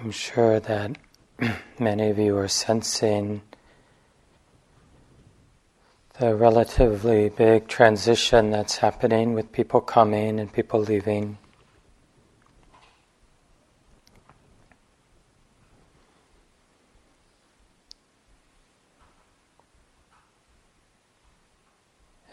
I'm sure that many of you are sensing the relatively big transition that's happening with people coming and people leaving.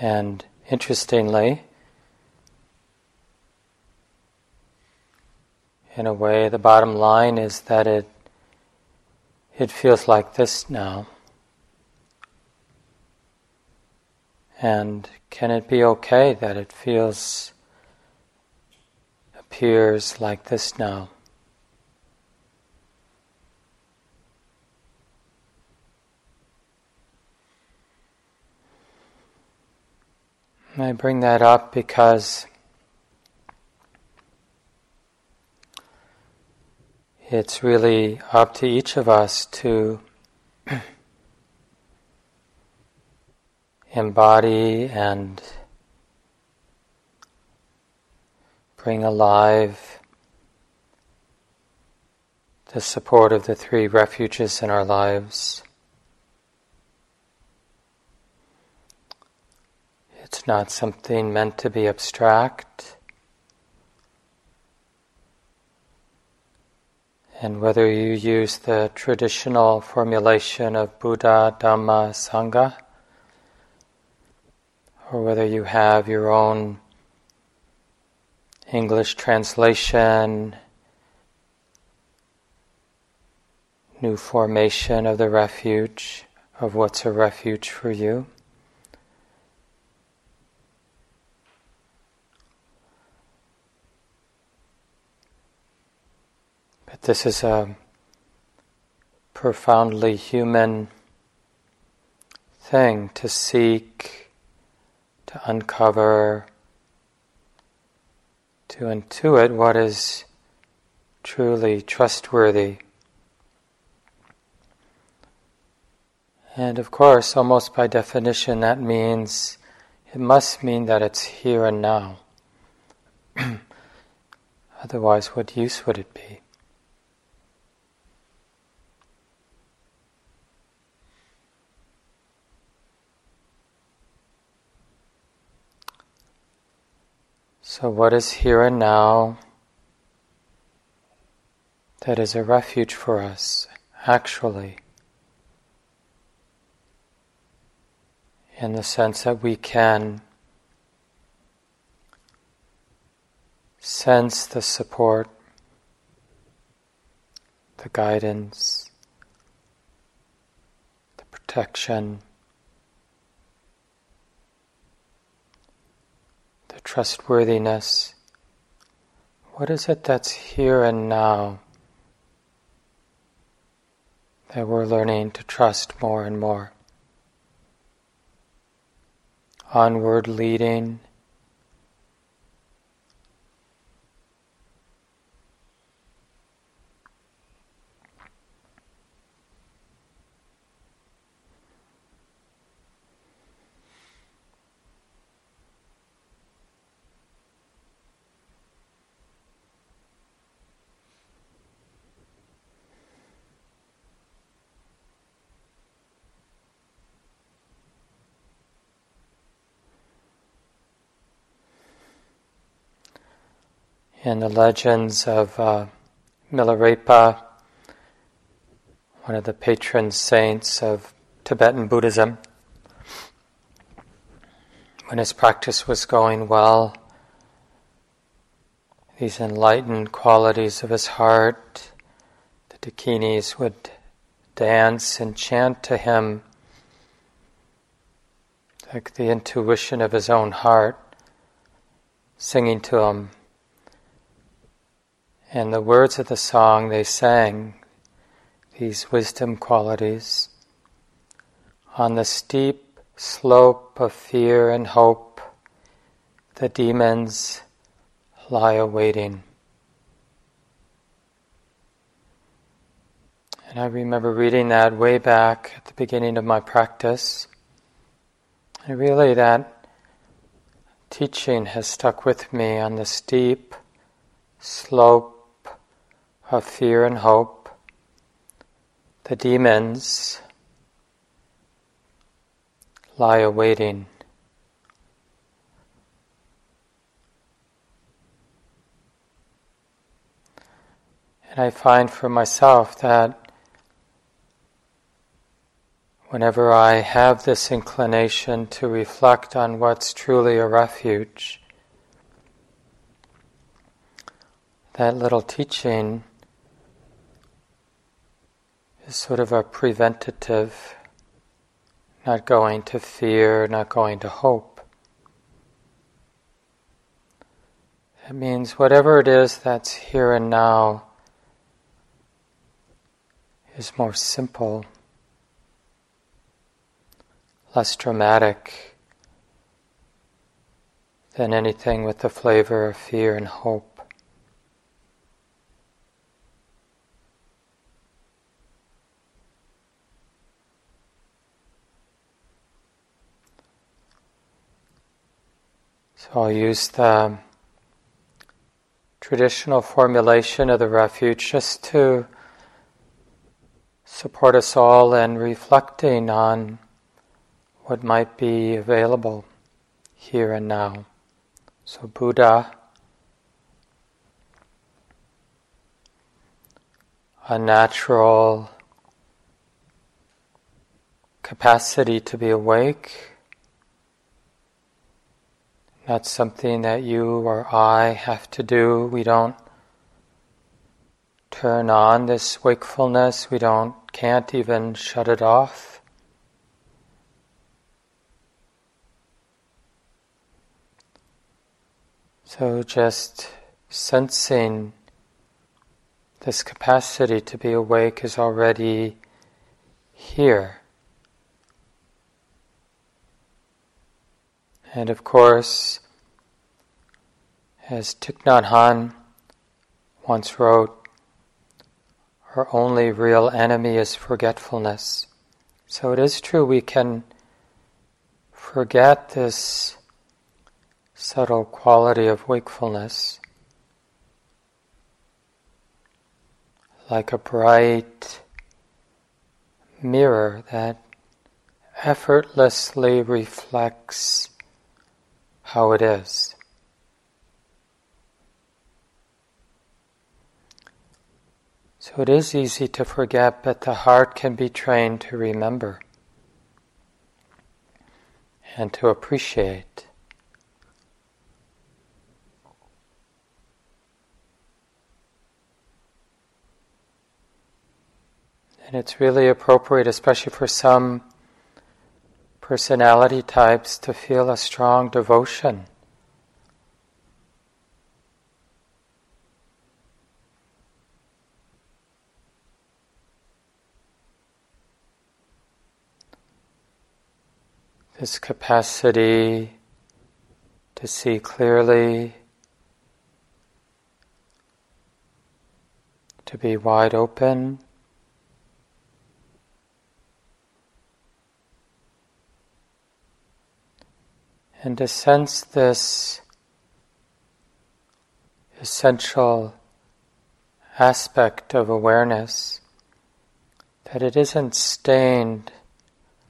And interestingly, in a way, the bottom line is that it it feels like this now. And can it be okay that it feels appears like this now? I bring that up because it's really up to each of us to embody and bring alive the support of the three refuges in our lives. It's not something meant to be abstract. And whether you use the traditional formulation of Buddha, Dhamma, Sangha, or whether you have your own English translation, new formation of the refuge, of what's a refuge for you. But this is a profoundly human thing to seek, to uncover, to intuit what is truly trustworthy. And of course, almost by definition, that means it must mean that it's here and now. Otherwise, what use would it be? So, what is here and now that is a refuge for us, actually? In the sense that we can sense the support, the guidance, the protection. Trustworthiness. What is it that's here and now that we're learning to trust more and more? Onward leading in the legends of uh, Milarepa, one of the patron saints of Tibetan Buddhism. When his practice was going well, these enlightened qualities of his heart, the dakinis would dance and chant to him like the intuition of his own heart, singing to him and the words of the song they sang, these wisdom qualities, on the steep slope of fear and hope, the demons lie awaiting. And I remember reading that way back at the beginning of my practice. And really, that teaching has stuck with me on the steep slope of fear and hope, the demons lie awaiting. And I find for myself that whenever I have this inclination to reflect on what's truly a refuge, that little teaching is sort of a preventative, not going to fear, not going to hope. It means whatever it is that's here and now is more simple less dramatic than anything with the flavor of fear and hope. So I'll use the traditional formulation of the refuge just to support us all in reflecting on what might be available here and now. So, Buddha, a natural capacity to be awake. Not something that you or I have to do. We don't turn on this wakefulness. We don't can't even shut it off. So just sensing this capacity to be awake is already here. And of course, as Thich Nhat Hanh once wrote, our only real enemy is forgetfulness. So it is true we can forget this subtle quality of wakefulness, like a bright mirror that effortlessly reflects how it is. So it is easy to forget, but the heart can be trained to remember and to appreciate. And it's really appropriate, especially for some personality types, to feel a strong devotion. This capacity to see clearly, to be wide open. And to sense this essential aspect of awareness that it isn't stained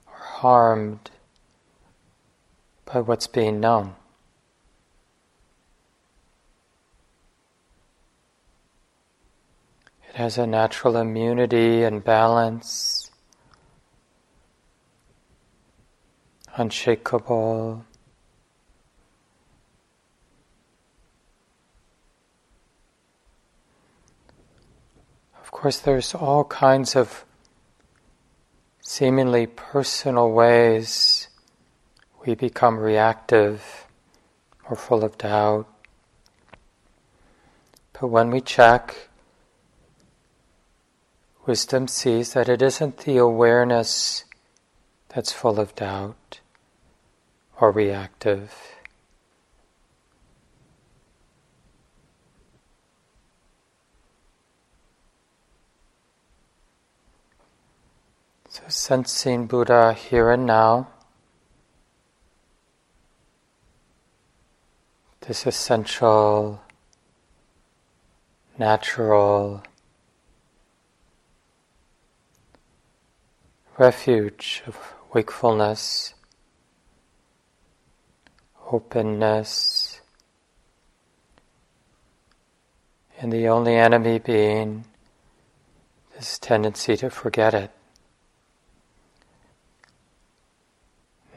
or harmed by what's being known. It has a natural immunity and balance, unshakable. Course, there's all kinds of seemingly personal ways we become reactive or full of doubt. But when we check, wisdom sees that it isn't the awareness that's full of doubt or reactive. So sensing Buddha here and now, this essential, natural refuge of wakefulness, openness, and the only enemy being this tendency to forget it.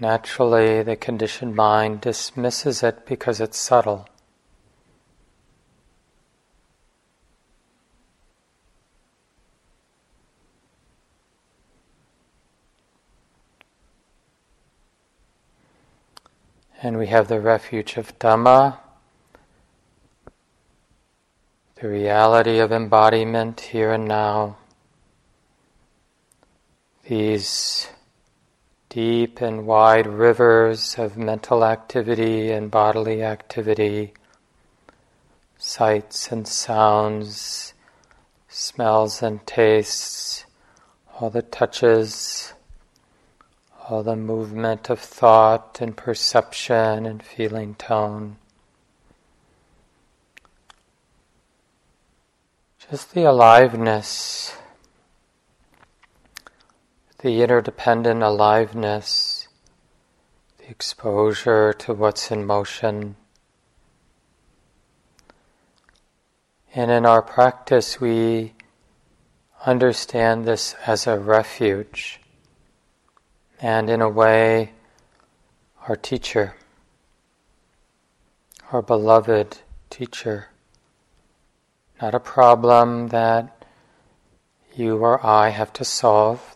Naturally, the conditioned mind dismisses it because it's subtle. And we have the refuge of Dhamma, the reality of embodiment here and now. These deep and wide rivers of mental activity and bodily activity, sights and sounds, smells and tastes, all the touches all the movement of thought and perception and feeling tone. Just the aliveness, the interdependent aliveness, the exposure to what's in motion. And in our practice, we understand this as a refuge and in a way, our teacher, our beloved teacher. Not a problem that you or I have to solve.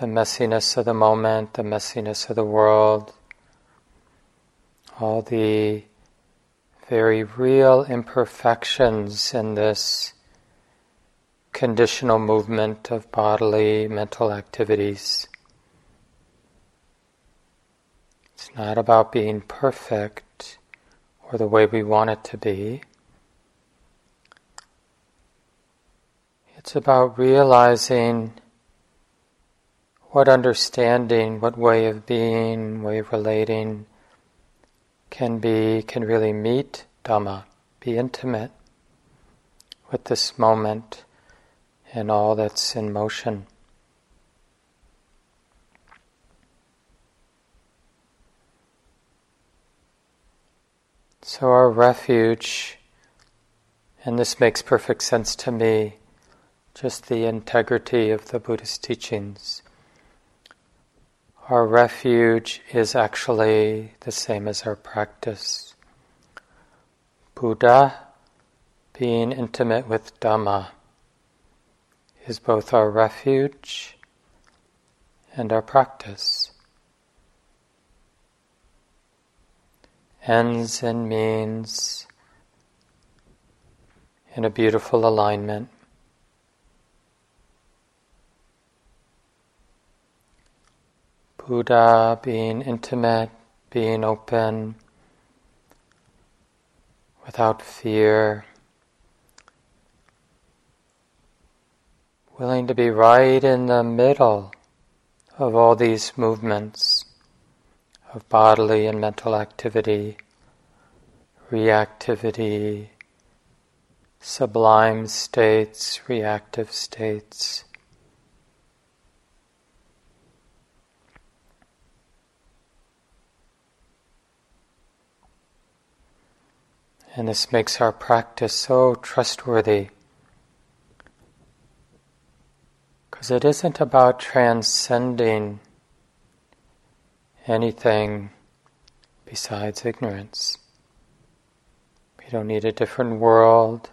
The messiness of the moment, the messiness of the world, all the very real imperfections in this conditional movement of bodily mental activities. It's not about being perfect or the way we want it to be. It's about realizing what understanding, what way of being, way of relating can be, can really meet Dhamma, be intimate with this moment and all that's in motion. So, our refuge, and this makes perfect sense to me, just the integrity of the Buddhist teachings. Our refuge is actually the same as our practice. Buddha, being intimate with Dhamma, is both our refuge and our practice. ends and means in a beautiful alignment. Buddha being intimate, being open, without fear, willing to be right in the middle of all these movements of bodily and mental activity, reactivity, sublime states, reactive states. And this makes our practice so trustworthy. Because it isn't about transcending anything besides ignorance. We don't need a different world,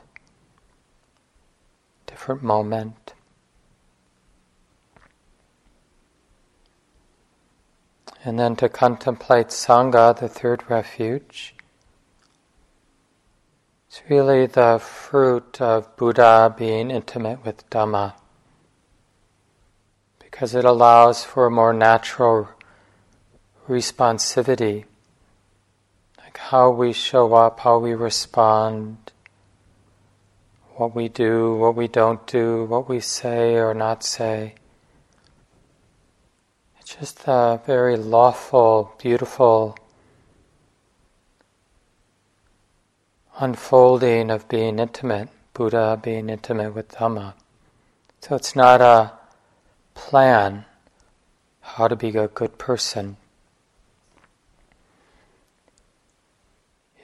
different moment. And then to contemplate Sangha, the third refuge. It's really the fruit of Buddha being intimate with Dhamma because it allows for a more natural responsivity, like how we show up, how we respond, what we do, what we don't do, what we say or not say. It's just a very lawful, beautiful unfolding of being intimate, Buddha being intimate with Dhamma. So it's not a plan how to be a good person.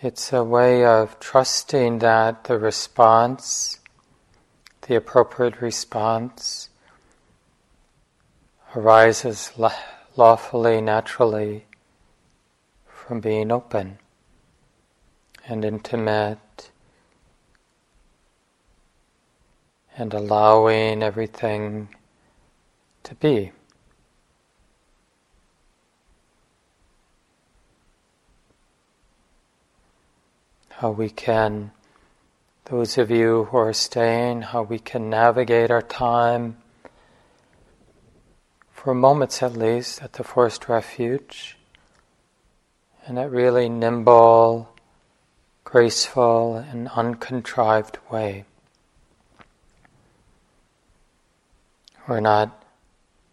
It's a way of trusting that the response, the appropriate response, arises lawfully, naturally from being open and intimate and allowing everything to be. How we can, those of you who are staying, how we can navigate our time for moments at least at the forest refuge and that really nimble, graceful, and uncontrived way. We're not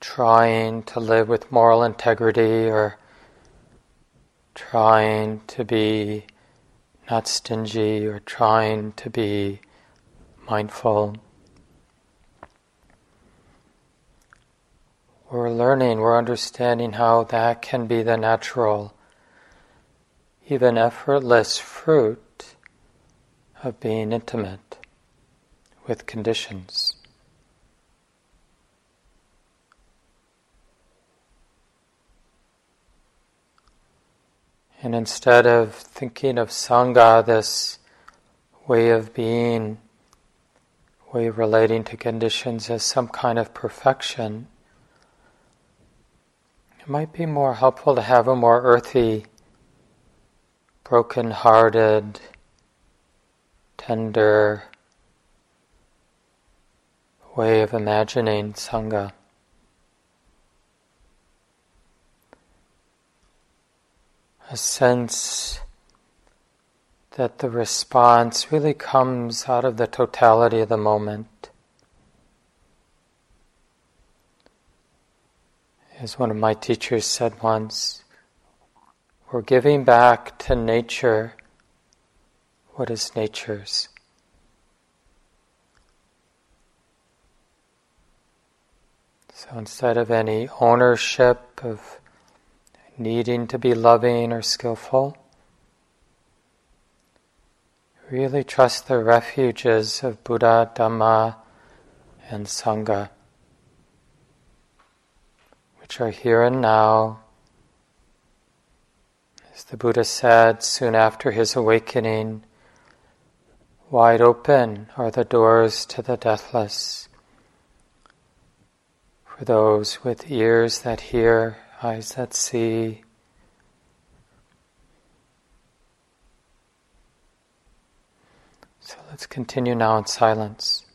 trying to live with moral integrity or trying to be not stingy or trying to be mindful. We're learning, we're understanding how that can be the natural, even effortless fruit of being intimate with conditions. And instead of thinking of Sangha, this way of being, way of relating to conditions as some kind of perfection, it might be more helpful to have a more earthy, broken hearted, tender way of imagining Sangha. a sense that the response really comes out of the totality of the moment. As one of my teachers said once, we're giving back to nature what is nature's. So instead of any ownership of needing to be loving or skillful. Really trust the refuges of Buddha, Dhamma, and Sangha, which are here and now. As the Buddha said soon after his awakening, wide open are the doors to the deathless. For those with ears that hear eyes that see. So let's continue now in silence.